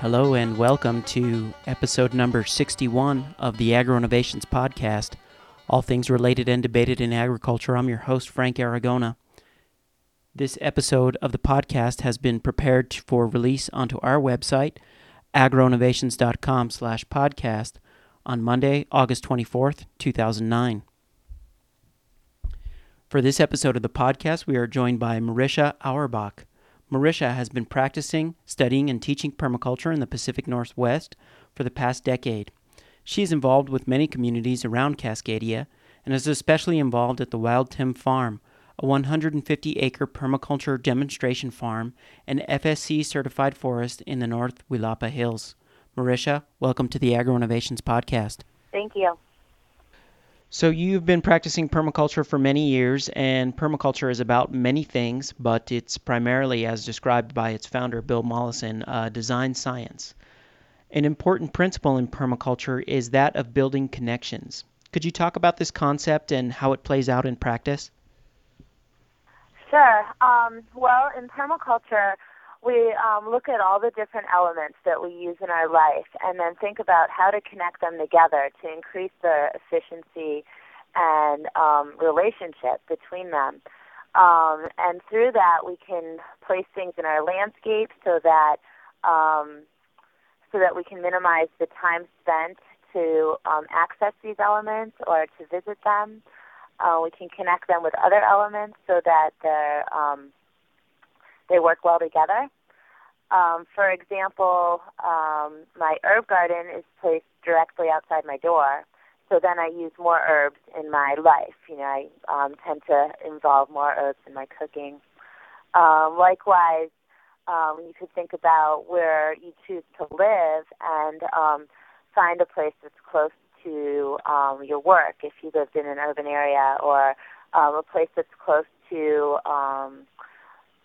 Hello and welcome to episode number 61 of the Agro Innovations Podcast. All things related and debated in agriculture. I'm your host, Frank Aragona. This episode of the podcast has been prepared for release onto our website, agroinnovations.com slash podcast, on Monday, August 24th, 2009. For this episode of the podcast, we are joined by Marisha Auerbach. Marisha has been practicing, studying, and teaching permaculture in the Pacific Northwest for the past decade. She is involved with many communities around Cascadia and is especially involved at the Wild Thyme Farm, a 150 acre permaculture demonstration farm and FSC certified forest in the North Willapa Hills. Marisha, welcome to the Agro Innovations Podcast. Thank you. So, you've been practicing permaculture for many years, and permaculture is about many things, but it's primarily, as described by its founder, Bill Mollison, uh, design science. An important principle in permaculture is that of building connections. Could you talk about this concept and how it plays out in practice? Sure. Um, well, in permaculture, we um, look at all the different elements that we use in our life and then think about how to connect them together to increase the efficiency and um, relationship between them. Um, and through that, we can place things in our landscape so that um, so that we can minimize the time spent to um, access these elements or to visit them. Uh, we can connect them with other elements so that they're um, they work well together. Um, for example, um, my herb garden is placed directly outside my door, so then I use more herbs in my life. You know, I um, tend to involve more herbs in my cooking. Um, likewise, um, you could think about where you choose to live and um, find a place that's close to um, your work if you lived in an urban area, or um, a place that's close to um,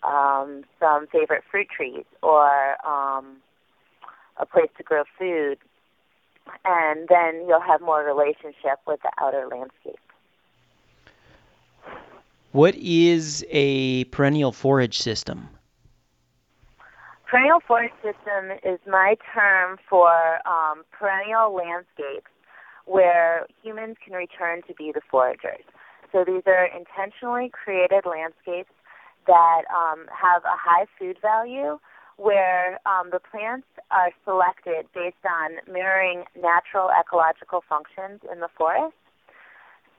um, some favorite fruit trees or um, a place to grow food, and then you'll have more relationship with the outer landscape. What is a perennial forage system? Perennial forage system is my term for um, perennial landscapes where humans can return to be the foragers. So these are intentionally created landscapes that um, have a high food value where um, the plants are selected based on mirroring natural ecological functions in the forest.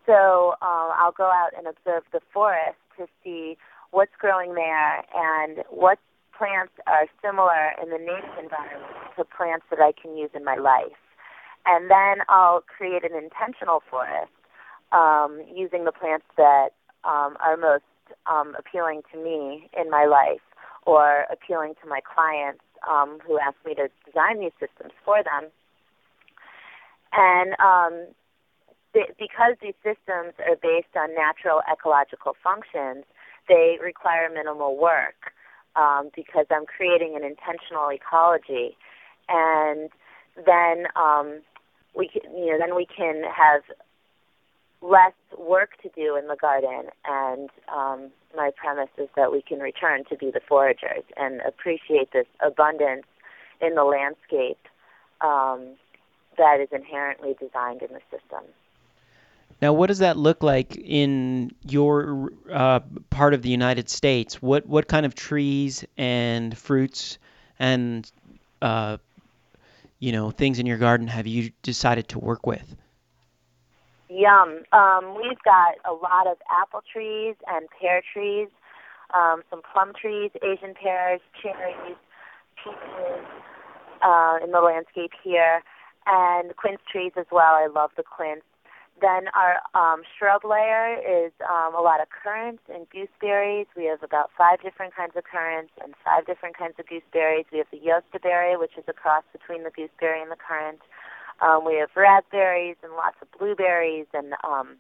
So um, I'll go out and observe the forest to see what's growing there and what plants are similar in the native environment to plants that I can use in my life. And then I'll create an intentional forest um, using the plants that um, are most um, appealing to me in my life or appealing to my clients um, who ask me to design these systems for them. And um, th- because these systems are based on natural ecological functions, they require minimal work um, because I'm creating an intentional ecology. And then um, we can, you know, then we can have less work to do in the garden, and um, my premise is that we can return to be the foragers and appreciate this abundance in the landscape um, that is inherently designed in the system. Now, what does that look like in your uh, part of the United States? What what kind of trees and fruits and uh, you know things in your garden have you decided to work with? Yum. Um, we've got a lot of apple trees and pear trees, um, some plum trees, Asian pears, cherries, peaches uh, in the landscape here, and quince trees as well. I love the quince. Then our um, shrub layer is um, a lot of currants and gooseberries. We have about five different kinds of currants and five different kinds of gooseberries. We have the jostaberry, which is a cross between the gooseberry and the currant. Um, we have raspberries and lots of blueberries, and um,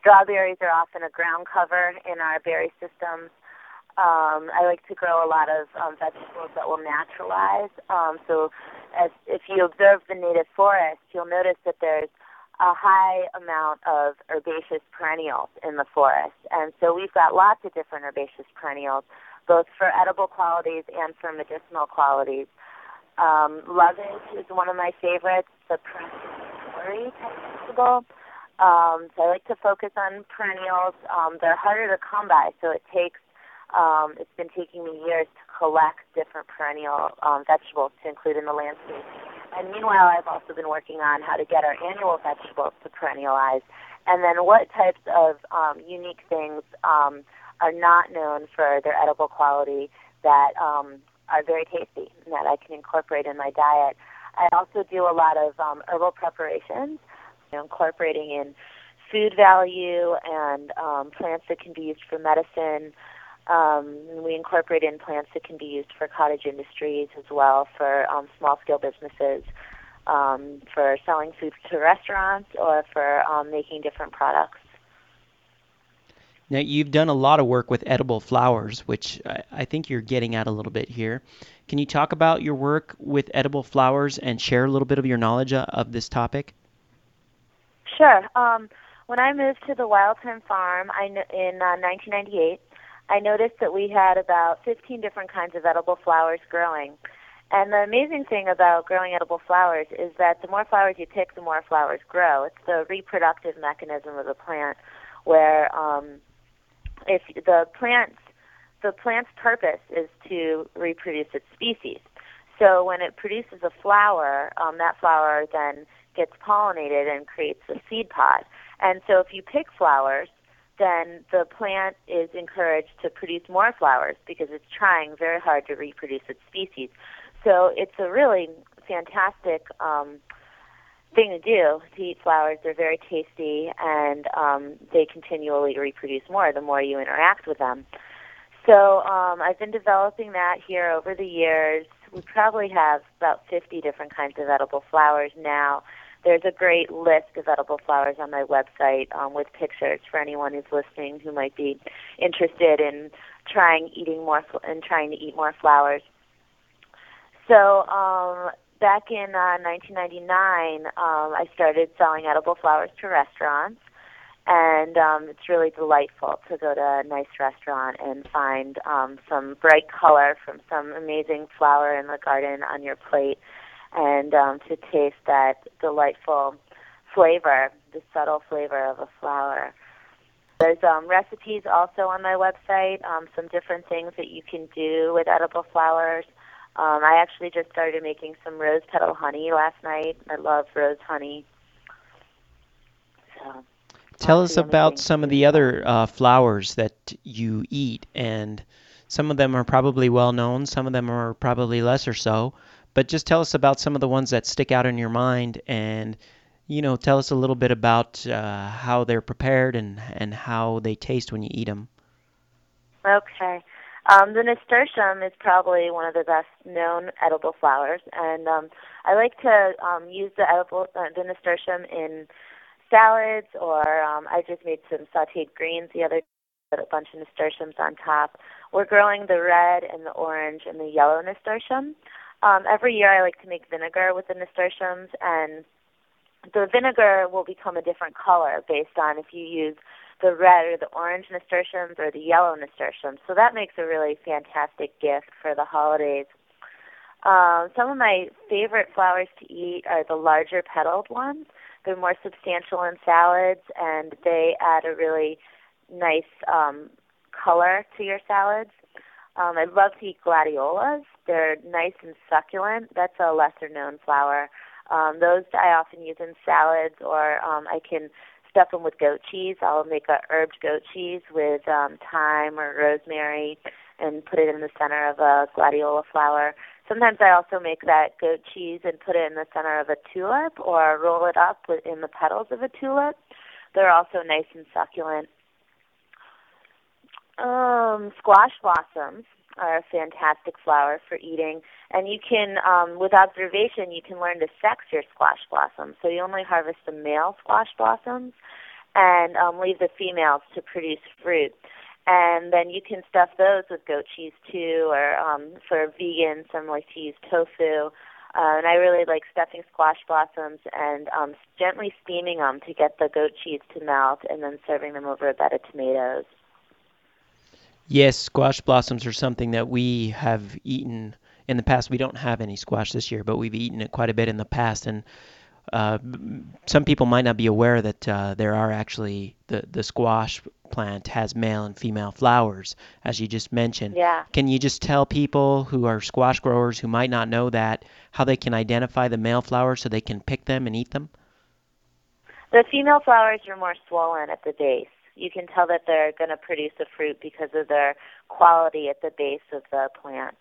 strawberries are often a ground cover in our berry systems. Um, I like to grow a lot of um, vegetables that will naturalize. Um, so, as if you observe the native forest, you'll notice that there's a high amount of herbaceous perennials in the forest, and so we've got lots of different herbaceous perennials, both for edible qualities and for medicinal qualities. Um, lovage is one of my favorites. The perennial vegetable. Um, so I like to focus on perennials. Um, they're harder to come by, so it takes. Um, it's been taking me years to collect different perennial um, vegetables to include in the landscape. And meanwhile, I've also been working on how to get our annual vegetables to perennialize, and then what types of um, unique things um, are not known for their edible quality that um, are very tasty and that I can incorporate in my diet. I also do a lot of um, herbal preparations, you know, incorporating in food value and um, plants that can be used for medicine. Um, we incorporate in plants that can be used for cottage industries as well, for um, small scale businesses, um, for selling food to restaurants, or for um, making different products. Now, you've done a lot of work with edible flowers, which I, I, think you're getting at a little bit here. Can you talk about your work with edible flowers and share a little bit of your knowledge uh, of this topic? Sure. Um, when I moved to the Wild Farm I, in uh, 1998, I noticed that we had about 15 different kinds of edible flowers growing. And the amazing thing about growing edible flowers is that the more flowers you pick, the more flowers grow. It's the reproductive mechanism of the plant where um, if the plant's the plant's purpose is to reproduce its species. So when it produces a flower, um, that flower then gets pollinated and creates a seed pod. And so if you pick flowers, then the plant is encouraged to produce more flowers because it's trying very hard to reproduce its species. So it's a really fantastic um, thing to do to eat flowers. They're very tasty and um, they continually reproduce more the more you interact with them. So um, I've been developing that here over the years. We probably have about 50 different kinds of edible flowers now. There's a great list of edible flowers on my website um, with pictures for anyone who's listening who might be interested in trying eating more and trying to eat more flowers. So um, back in uh, 1999, um, I started selling edible flowers to restaurants, and um, it's really delightful to go to a nice restaurant and find um, some bright color from some amazing flower in the garden on your plate, and um, to taste that delightful flavor, the subtle flavor of a flower. There's um, recipes also on my website, um, some different things that you can do with edible flowers. Um, I actually just started making some rose petal honey last night. I love rose honey. So, Tell us about some of the other uh, flowers that you eat, and some of them are probably well known, some of them are probably lesser so. But just tell us about some of the ones that stick out in your mind, and you know, tell us a little bit about uh, how they're prepared and and how they taste when you eat them. Okay. Um, the nasturtium is probably one of the best known edible flowers, and um, I like to um, use the edible uh, the nasturtium in salads, or um, I just made some sautéed greens the other day, put a bunch of nasturtiums on top. We're growing the red and the orange and the yellow nasturtium. Um, every year, I like to make vinegar with the nasturtiums, and the vinegar will become a different color based on if you use the red or the orange nasturtiums or the yellow nasturtiums. So that makes a really fantastic gift for the holidays. Um, some of my favorite flowers to eat are the larger petaled ones. They're more substantial in salads and they add a really nice um, color to your salads. Um, I love to eat gladiolas. They're nice and succulent. That's a lesser known flower. Um, those I often use in salads, or um, I can stuff them with goat cheese. I'll make a herbed goat cheese with um, thyme or rosemary and put it in the center of a gladiola flower. Sometimes I also make that goat cheese and put it in the center of a tulip or roll it up in the petals of a tulip. They're also nice and succulent. Um, squash blossoms are a fantastic flower for eating. And you can, um, with observation, you can learn to sex your squash blossoms. So you only harvest the male squash blossoms and um, leave the females to produce fruit. And then you can stuff those with goat cheese too, or um, for vegans, some like to use tofu. Uh, and I really like stuffing squash blossoms and um, gently steaming them to get the goat cheese to melt, and then serving them over a bed of tomatoes. Yes, squash blossoms are something that we have eaten in the past. We don't have any squash this year, but we've eaten it quite a bit in the past. And uh, some people might not be aware that uh, there are actually the the squash plant has male and female flowers, as you just mentioned. Yeah. Can you just tell people who are squash growers who might not know that how they can identify the male flowers so they can pick them and eat them? The female flowers are more swollen at the base. You can tell that they're going to produce a fruit because of their quality at the base of the plant.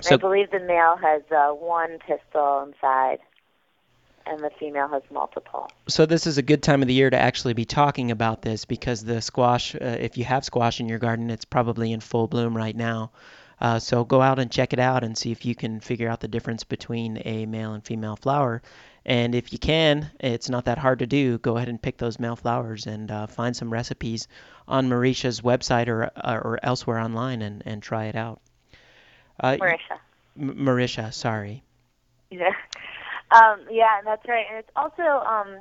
So, I believe the male has uh, one pistil inside, and the female has multiple. So this is a good time of the year to actually be talking about this because the squash, uh, if you have squash in your garden, it's probably in full bloom right now. Uh, so go out and check it out and see if you can figure out the difference between a male and female flower. And if you can, it's not that hard to do. Go ahead and pick those male flowers and uh, find some recipes on Marisha's website or uh, or elsewhere online and, and try it out. Uh, Marisha. M- Marisha, sorry. Yeah. Um, yeah, that's right. And it's also, um,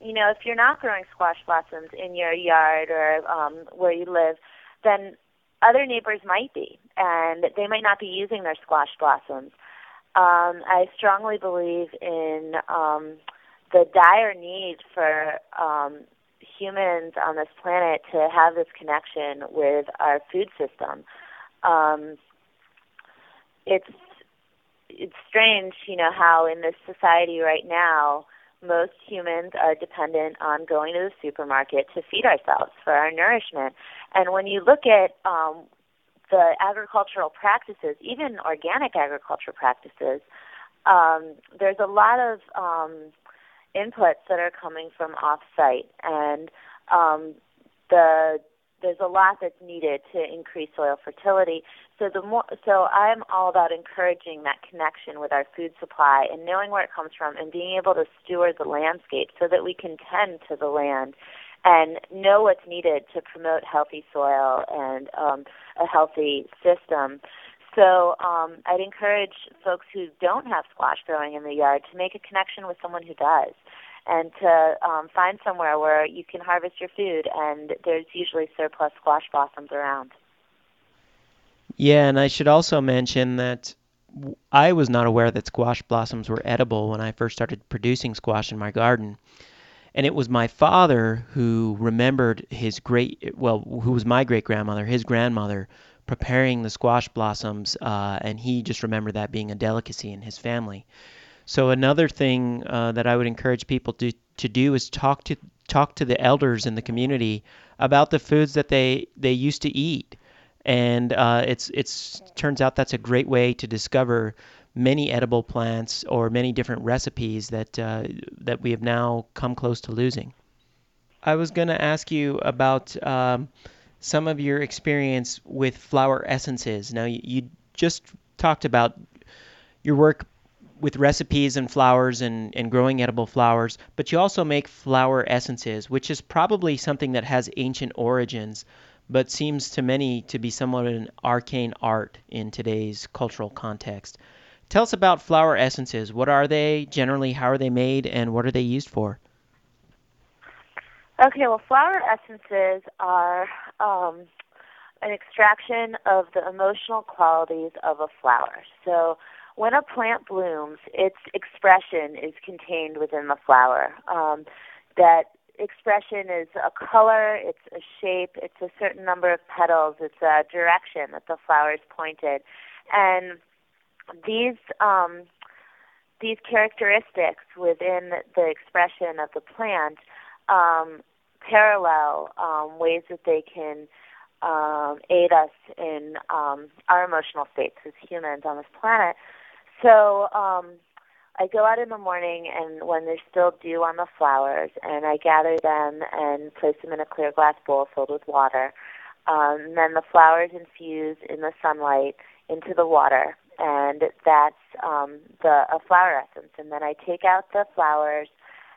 you know, if you're not growing squash blossoms in your yard or um, where you live, then other neighbors might be, and they might not be using their squash blossoms. Um, I strongly believe in um, the dire need for um, humans on this planet to have this connection with our food system. Um, it's it's strange, you know, how in this society right now, most humans are dependent on going to the supermarket to feed ourselves for our nourishment. And when you look at um, the agricultural practices, even organic agriculture practices, um, there's a lot of um, inputs that are coming from off-site, and um, the there's a lot that's needed to increase soil fertility. So the more, so I'm all about encouraging that connection with our food supply and knowing where it comes from and being able to steward the landscape so that we can tend to the land and know what's needed to promote healthy soil and um, a healthy system. So um, I'd encourage folks who don't have squash growing in the yard to make a connection with someone who does and to um, find somewhere where you can harvest your food, and there's usually surplus squash blossoms around. Yeah, and I should also mention that I was not aware that squash blossoms were edible when I first started producing squash in my garden. And it was my father who remembered his great, well, who was my great grandmother, his grandmother, preparing the squash blossoms, uh, and he just remembered that being a delicacy in his family. So another thing uh, that I would encourage people to to do is talk to talk to the elders in the community about the foods that they they used to eat, and uh, it's it's turns out that's a great way to discover many edible plants or many different recipes that uh, that we have now come close to losing. I was going to ask you about um, some of your experience with flower essences. Now you, you just talked about your work with recipes and flowers and, and growing edible flowers, but you also make flower essences, which is probably something that has ancient origins, but seems to many to be somewhat an arcane art in today's cultural context. Tell us about flower essences. What are they generally? How are they made? And what are they used for? Okay, well, flower essences are um, an extraction of the emotional qualities of a flower. So, when a plant blooms, its expression is contained within the flower. Um, that expression is a color, it's a shape, it's a certain number of petals, it's a direction that the flower is pointed, and these um, these characteristics within the expression of the plant um, parallel um, ways that they can um, aid us in um, our emotional states as humans on this planet. So um, I go out in the morning, and when there's still dew on the flowers, and I gather them and place them in a clear glass bowl filled with water. Um, and then the flowers infuse in the sunlight into the water, and that's um, the a flower essence. And then I take out the flowers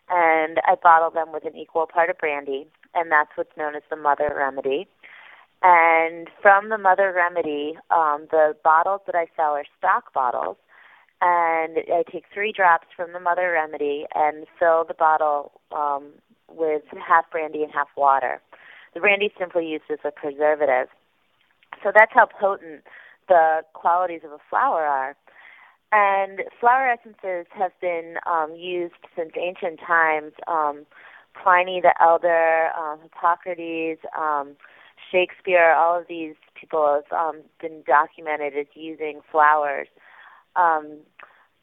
and I bottle them with an equal part of brandy, and that's what's known as the mother remedy. And from the mother remedy, um, the bottles that I sell are stock bottles, and I take three drops from the Mother Remedy and fill the bottle um, with half brandy and half water. The brandy simply used as a preservative. So that's how potent the qualities of a flower are. And flower essences have been um, used since ancient times. Um, Pliny the Elder, um, Hippocrates, um, Shakespeare, all of these people have um, been documented as using flowers. Um,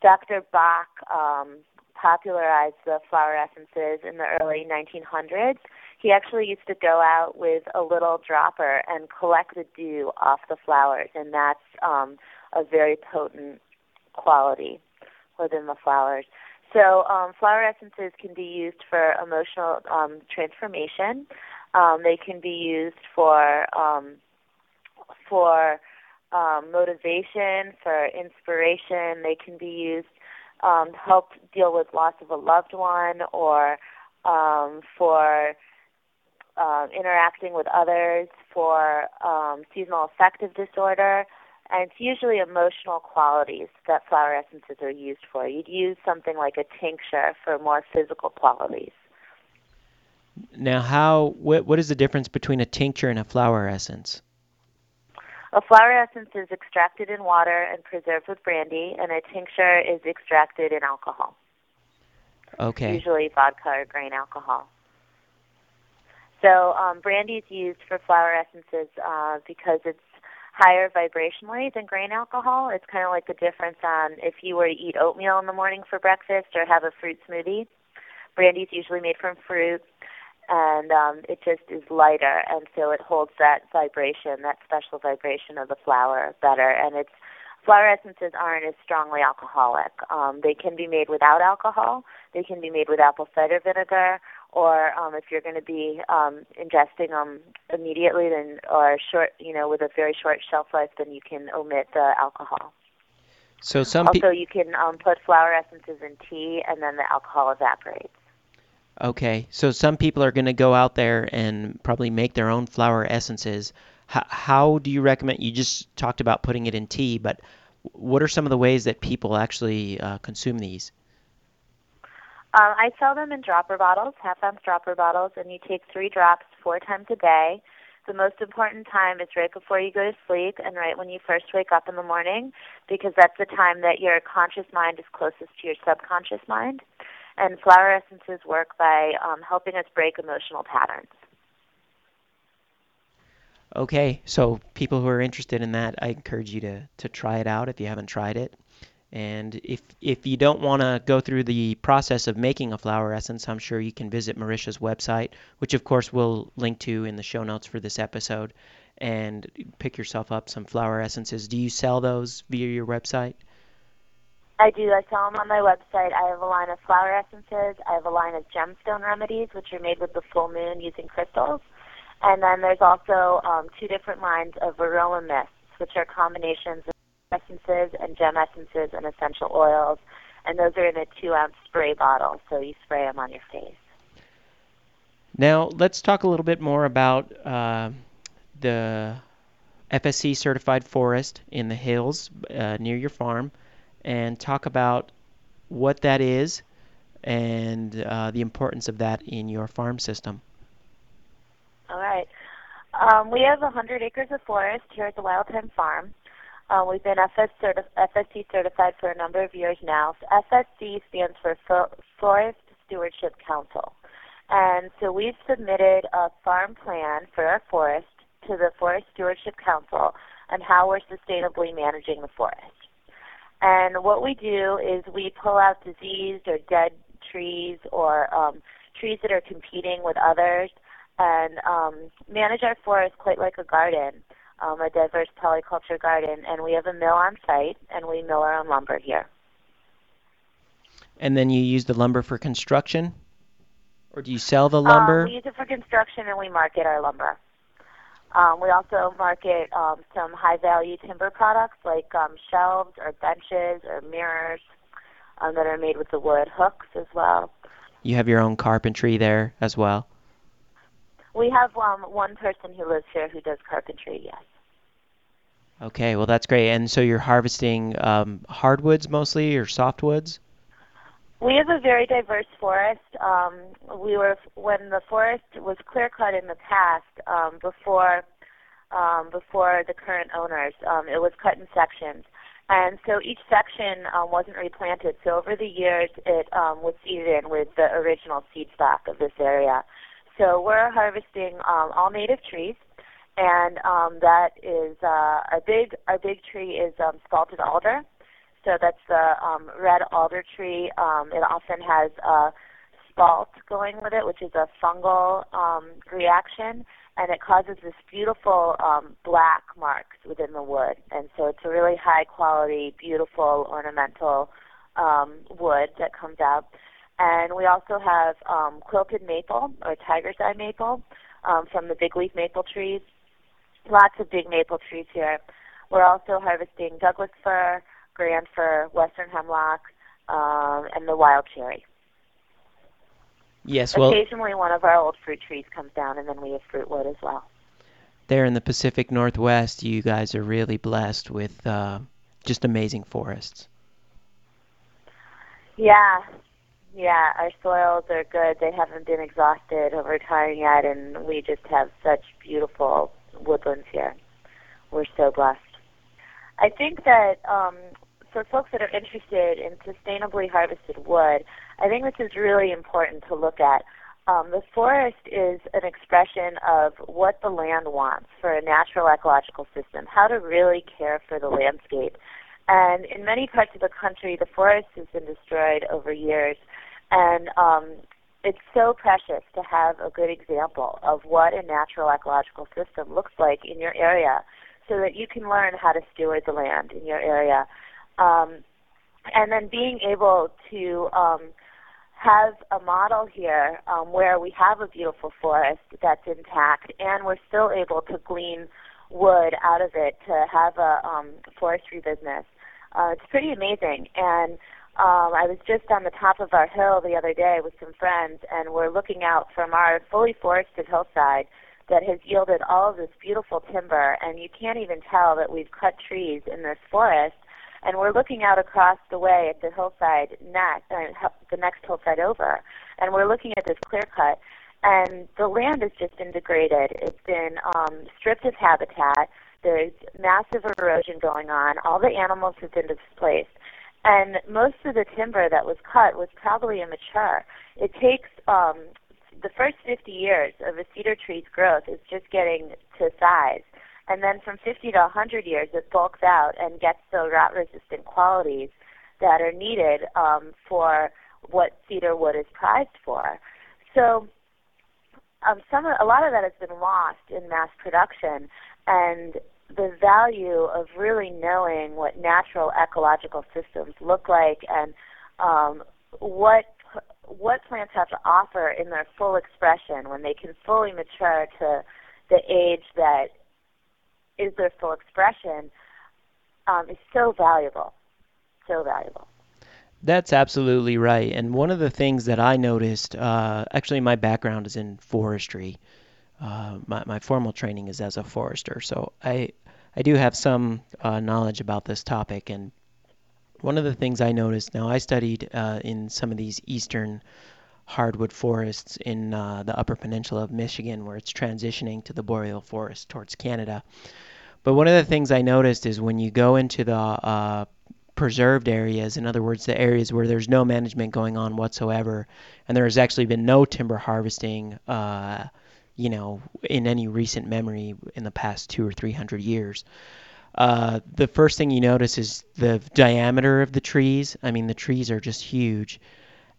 Dr. Bach um, popularized the flower essences in the early 1900s. He actually used to go out with a little dropper and collect the dew off the flowers, and that's um, a very potent quality within the flowers. So um, flower essences can be used for emotional um, transformation. Um, they can be used for um, for um, motivation, for inspiration. They can be used um, to help deal with loss of a loved one or um, for uh, interacting with others, for um, seasonal affective disorder. And it's usually emotional qualities that flower essences are used for. You'd use something like a tincture for more physical qualities. Now, how what what is the difference between a tincture and a flower essence? A flower essence is extracted in water and preserved with brandy, and a tincture is extracted in alcohol. Okay. Usually vodka or grain alcohol. So um, brandy is used for flower essences uh, because it's higher vibrationally than grain alcohol. It's kind of like the difference on if you were to eat oatmeal in the morning for breakfast or have a fruit smoothie. Brandy is usually made from fruit and um, it just is lighter, and so it holds that vibration, that special vibration of the flower better. And it's flower essences aren't as strongly alcoholic. Um, they can be made without alcohol. They can be made with apple cider vinegar, or um, if you're going to be um, ingesting them immediately, then or short, you know, with a very short shelf life, then you can omit the alcohol. So some also you can um, put flower essences in tea, and then the alcohol evaporates. Okay, so some people are going to go out there and probably make their own flower essences. H- how do you recommend? You just talked about putting it in tea, but what are some of the ways that people actually uh, consume these? Um, I sell them in dropper bottles, half ounce dropper bottles, and you take three drops four times a day. The most important time is right before you go to sleep and right when you first wake up in the morning, because that's the time that your conscious mind is closest to your subconscious mind. And flower essences work by um, helping us break emotional patterns. Okay, so people who are interested in that, I encourage you to, to try it out if you haven't tried it. And if if you don't want to go through the process of making a flower essence, I'm sure you can visit Marisha's website, which of course we'll link to in the show notes for this episode, and pick yourself up some flower essences. Do you sell those via your website? I do. I sell them on my website. I have a line of flower essences. I have a line of gemstone remedies, which are made with the full moon using crystals. And then there's also um, two different lines of aroma mists, which are combinations of essences and gem essences and essential oils. And those are in a two ounce spray bottle, so you spray them on your face. Now, let's talk a little bit more about uh, the FSC certified forest in the hills uh, near your farm and talk about what that is and uh, the importance of that in your farm system. All right. Um, we have 100 acres of forest here at the Wild Thyme Farm. Uh, we've been FS FSC certified for a number of years now. FSC stands for Forest Stewardship Council. And so we've submitted a farm plan for our forest to the Forest Stewardship Council on how we're sustainably managing the forest. And what we do is we pull out diseased or dead trees or um, trees that are competing with others and um, manage our forest quite like a garden, um, a diverse polyculture garden. And we have a mill on site and we mill our own lumber here. And then you use the lumber for construction? Or do you sell the lumber? Um, we use it for construction and we market our lumber. Um, we also market um, some high value timber products like um, shelves or benches or mirrors um, that are made with the wood, hooks as well. You have your own carpentry there as well? We have um, one person who lives here who does carpentry, yes. Okay, well that's great. And so you're harvesting um, hardwoods mostly or softwoods? We have a very diverse forest. Um, we were when the forest was clear cut in the past, um, before um, before the current owners. Um, it was cut in sections. And so each section um, wasn't replanted. So over the years, it um, was seeded in with the original seed stock of this area. So we're harvesting um, all native trees, and um, that is uh, our big our big tree is um, spalted alder. So that's the um, red alder tree. Um, it often has a spalt going with it, which is a fungal um, reaction and it causes this beautiful um, black marks within the wood. And so it's a really high quality, beautiful, ornamental um, wood that comes out. And we also have um, quilted maple or tiger's eye maple um, from the big leaf maple trees. Lots of big maple trees here. We're also harvesting Douglas fir, grand fir western hemlock, um, and the wild cherry. Yes, well, occasionally one of our old fruit trees comes down, and then we have fruit wood as well. There in the Pacific Northwest, you guys are really blessed with uh, just amazing forests. Yeah, yeah, our soils are good. They haven't been exhausted over time yet, and we just have such beautiful woodlands here. We're so blessed. I think that um, for folks that are interested in sustainably harvested wood, I think this is really important to look at. Um, the forest is an expression of what the land wants for a natural ecological system, how to really care for the landscape. And in many parts of the country, the forest has been destroyed over years. And um, it's so precious to have a good example of what a natural ecological system looks like in your area so that you can learn how to steward the land in your area. Um, and then being able to um, have a model here um, where we have a beautiful forest that's intact and we're still able to glean wood out of it to have a um, forestry business. Uh, it's pretty amazing. And um, I was just on the top of our hill the other day with some friends, and we're looking out from our fully forested hillside that has yielded all of this beautiful timber, and you can't even tell that we've cut trees in this forest and we're looking out across the way at the hillside next, uh, the next hillside over, and we're looking at this clear cut, and the land has just been degraded. It's been um, stripped of habitat. There's massive erosion going on. All the animals have been displaced. And most of the timber that was cut was probably immature. It takes um, the first 50 years of a cedar tree's growth is just getting to size and then from 50 to 100 years, it bulks out and gets the rot-resistant qualities that are needed um, for what cedar wood is prized for. So um, some a lot of that has been lost in mass production, and the value of really knowing what natural ecological systems look like and um, what what plants have to offer in their full expression when they can fully mature to the age that is their full expression um, is so valuable, so valuable. That's absolutely right. And one of the things that I noticed, uh, actually, my background is in forestry. Uh, my, my formal training is as a forester, so I I do have some uh, knowledge about this topic. And one of the things I noticed, now I studied uh, in some of these eastern hardwood forests in uh, the Upper Peninsula of Michigan, where it's transitioning to the boreal forest towards Canada. But one of the things I noticed is when you go into the uh, preserved areas, in other words, the areas where there's no management going on whatsoever, and there has actually been no timber harvesting, uh, you know, in any recent memory in the past two or three hundred years. Uh, the first thing you notice is the diameter of the trees. I mean, the trees are just huge.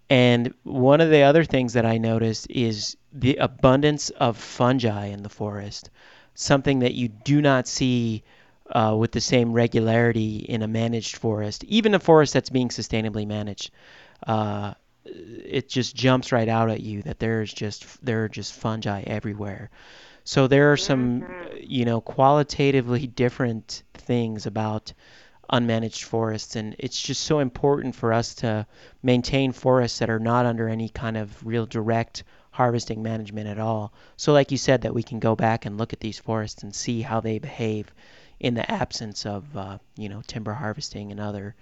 And one of the other things that I noticed is the abundance of fungi in the forest something that you do not see uh, with the same regularity in a managed forest, even a forest that's being sustainably managed. Uh, it just jumps right out at you that there's just there are just fungi everywhere. So there are some, mm-hmm. you know, qualitatively different things about unmanaged forests, and it's just so important for us to maintain forests that are not under any kind of real direct harvesting management at all. So, like you said, that we can go back and look at these forests and see how they behave in the absence of, uh, you know, timber harvesting and other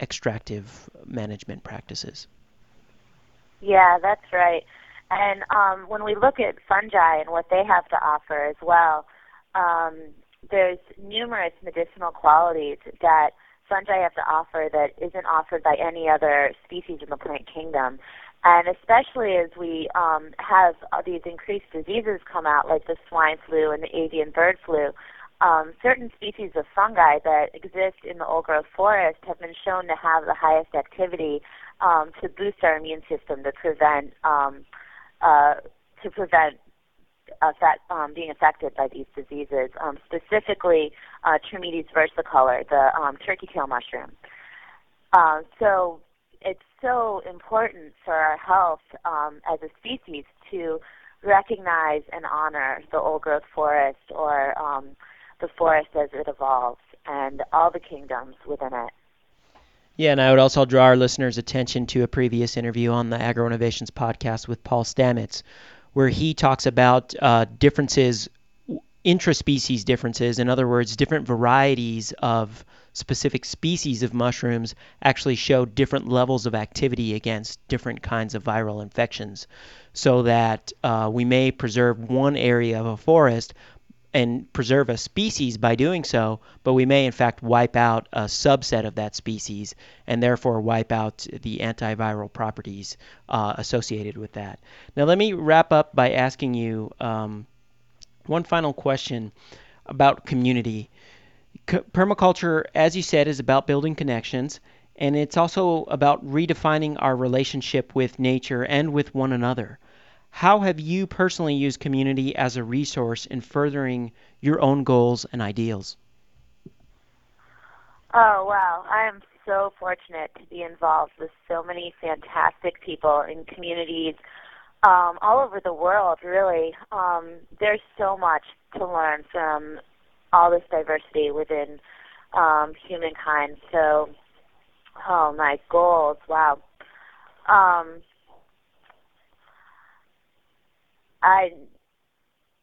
extractive management practices. Yeah, that's right. And um, when we look at fungi and what they have to offer as well, um, there's numerous medicinal qualities that fungi have to offer that isn't offered by any other species in the plant kingdom. And especially as we um, have these increased diseases come out, like the swine flu and the avian bird flu, um, certain species of fungi that exist in the old growth forest have been shown to have the highest activity um, to boost our immune system to prevent um, uh, to prevent affect, um, being affected by these diseases. Um, specifically, uh, versicolor, the um, turkey tail mushroom. Uh, so it's so important for our health um, as a species to recognize and honor the old growth forest or um, the forest as it evolves and all the kingdoms within it. Yeah, and I would also draw our listeners' attention to a previous interview on the Agro Innovations podcast with Paul Stamets, where he talks about uh, differences, intraspecies differences, in other words, different varieties of specific species of mushrooms actually show different levels of activity against different kinds of viral infections. So that uh, we may preserve one area of a forest, and preserve a species by doing so, but we may in fact wipe out a subset of that species and therefore wipe out the antiviral properties uh, associated with that. Now, let me wrap up by asking you um, one final question about community. C- permaculture, as you said, is about building connections, and it's also about redefining our relationship with nature and with one another. How have you personally used community as a resource in furthering your own goals and ideals? Oh, wow. I am so fortunate to be involved with so many fantastic people in communities um, all over the world, really. Um, there's so much to learn from all this diversity within um, humankind. So, oh, my goals, wow. Um, I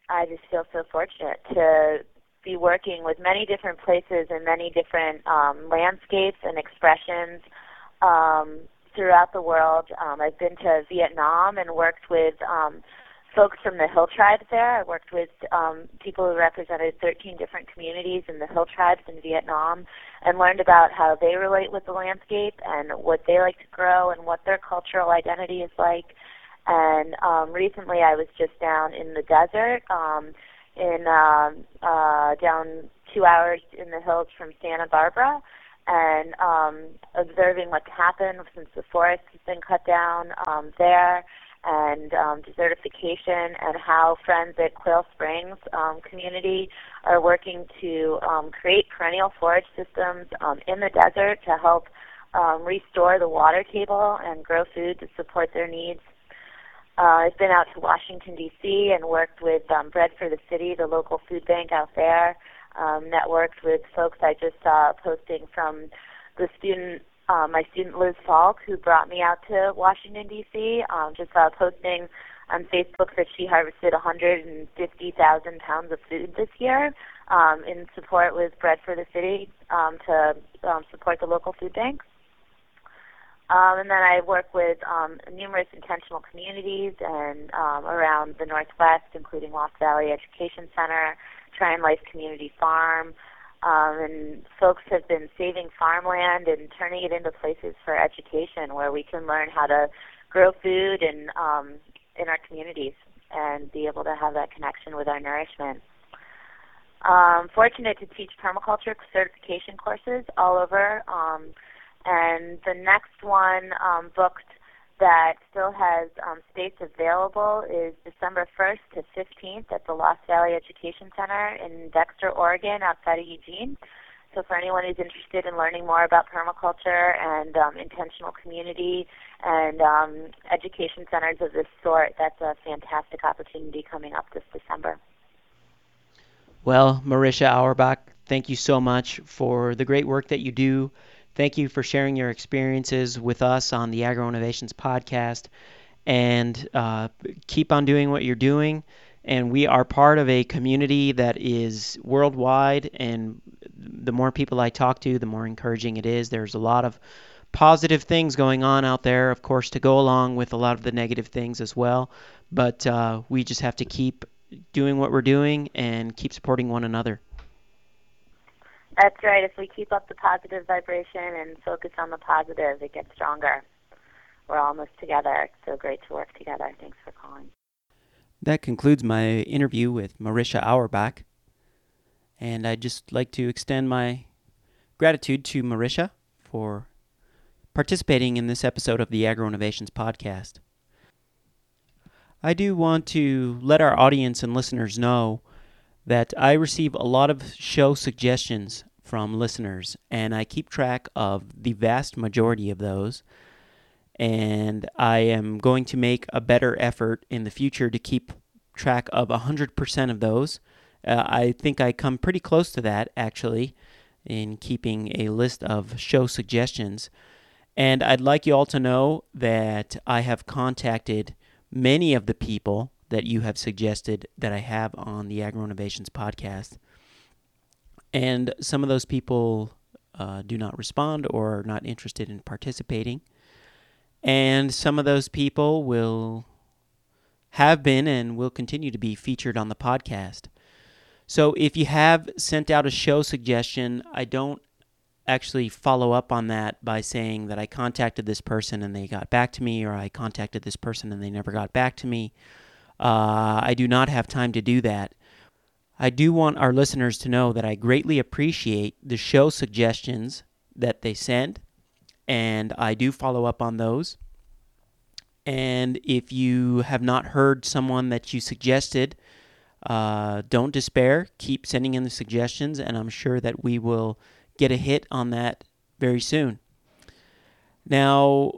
I just feel so fortunate to be working with many different places and many different um, landscapes and expressions um, throughout the world. Um, I've been to Vietnam and worked with um, folks from the Hill tribes there. I worked with um, people who represented 13 different communities in the Hill tribes in Vietnam and learned about how they relate with the landscape and what they like to grow and what their cultural identity is like. And um, recently, I was just down in the desert, um, in uh, uh, down two hours in the hills from Santa Barbara, and um, observing what's happened since the forest has been cut down um, there, and um, desertification, and how friends at Quail Springs um, community are working to um, create perennial forage systems um, in the desert to help um, restore the water table and grow food to support their needs uh, I've been out to Washington D.C. and worked with um, Bread for the City, the local food bank out there. Um, networked with folks I just saw posting from the student, uh, my student Liz Falk, who brought me out to Washington D.C. Um, just saw posting on Facebook that she harvested 150,000 pounds of food this year um, in support with Bread for the City um, to um, support the local food banks. Um, and then I work with um, numerous intentional communities and um, around the Northwest, including Lost Valley Education Center, Tryon Life Community Farm, um, and folks have been saving farmland and turning it into places for education where we can learn how to grow food and um, in our communities and be able to have that connection with our nourishment. Um, fortunate to teach permaculture certification courses all over. And the next one um, booked that still has um, space available is December 1st to 15th at the Lost Valley Education Center in Dexter, Oregon, outside of Eugene. So for anyone who's interested in learning more about permaculture and um, intentional community and um, education centers of this sort, that's a fantastic opportunity coming up this December. Well, Marisha Auerbach, thank you so much for the great work that you do Thank you for sharing your experiences with us on the Agro Innovations podcast. And uh, keep on doing what you're doing. And we are part of a community that is worldwide. And the more people I talk to, the more encouraging it is. There's a lot of positive things going on out there, of course, to go along with a lot of the negative things as well. But uh, we just have to keep doing what we're doing and keep supporting one another. That's right. If we keep up the positive vibration and focus on the positive, it gets stronger. We're almost together. It's so great to work together. Thanks for calling. That concludes my interview with Marisha Auerbach. And I'd just like to extend my gratitude to Marisha for participating in this episode of the Agro Innovations Podcast. I do want to let our audience and listeners know that I receive a lot of show suggestions from listeners, and I keep track of the vast majority of those. And I am going to make a better effort in the future to keep track of 100% of those uh, I think I come pretty close to that actually in keeping a list of show suggestions. And I'd like you all to know that I have contacted many of the people that you have suggested that I have on the Agro Innovations podcast. And some of those people uh, do not respond or are not interested in participating. And some of those people will have been and will continue to be featured on the podcast. So if you have sent out a show suggestion, I don't actually follow up on that by saying that I contacted this person and they got back to me, or I contacted this person and they never got back to me. Uh, I do not have time to do that. I do want our listeners to know that I greatly appreciate the show suggestions that they send, and I do follow up on those. And if you have not heard someone that you suggested, uh, don't despair. Keep sending in the suggestions, and I'm sure that we will get a hit on that very soon. Now,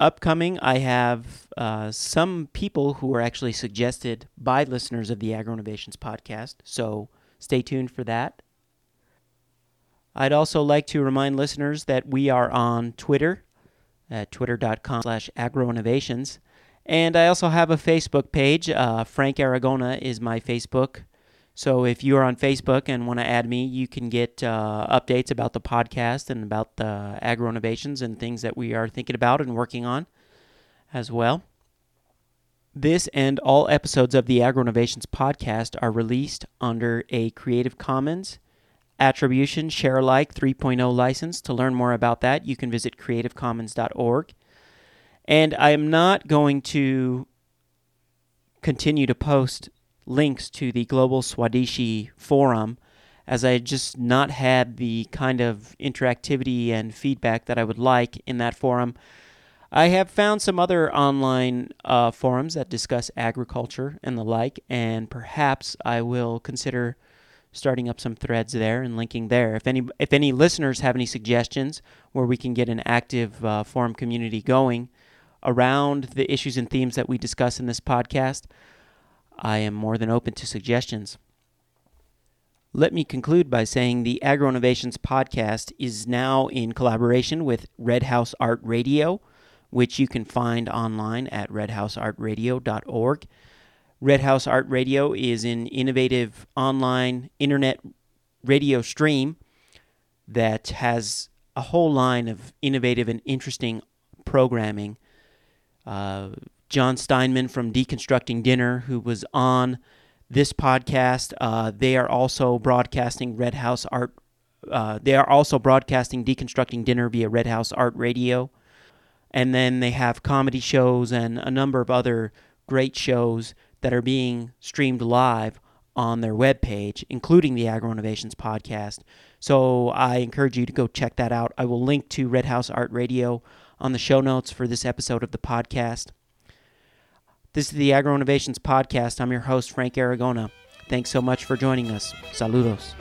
upcoming, I have uh, some people who are actually suggested by listeners of the Agro Innovations podcast, so stay tuned for that. I'd also like to remind listeners that we are on Twitter at twitter.com slash agroinnovations. And I also have a Facebook page. Uh, Frank Aragona is my Facebook. So if you are on Facebook and want to add me, you can get uh, updates about the podcast and about the agro innovations and things that we are thinking about and working on as well. This and all episodes of the Agro Innovations podcast are released under a Creative Commons Attribution Share Alike 3.0 license. To learn more about that, you can visit creativecommons.org. And I am not going to continue to post links to the Global Swadeshi forum as I just not had the kind of interactivity and feedback that I would like in that forum. I have found some other online uh, forums that discuss agriculture and the like, and perhaps I will consider starting up some threads there and linking there. If any if any listeners have any suggestions where we can get an active uh, forum community going, around the issues and themes that we discuss in this podcast, I am more than open to suggestions. Let me conclude by saying the Agro Innovations podcast is now in collaboration with Red House Art Radio, which you can find online at redhouseartradio.org. Red House Art Radio is an innovative online internet radio stream that has a whole line of innovative and interesting programming uh, Jon Steinman from Deconstructing Dinner, who was on this podcast. Uh, they are also broadcasting Red House Art. Uh, they are also broadcasting Deconstructing Dinner via Red House Art Radio. And then they have comedy shows and a number of other great shows that are being streamed live on their webpage, including the Agro Innovations podcast. So I encourage you to go check that out. I will link to Red House Art Radio on the show notes for this episode of the podcast. This is the Agro Innovations Podcast. I'm your host, Frank Aragona. Thanks so much for joining us. Saludos.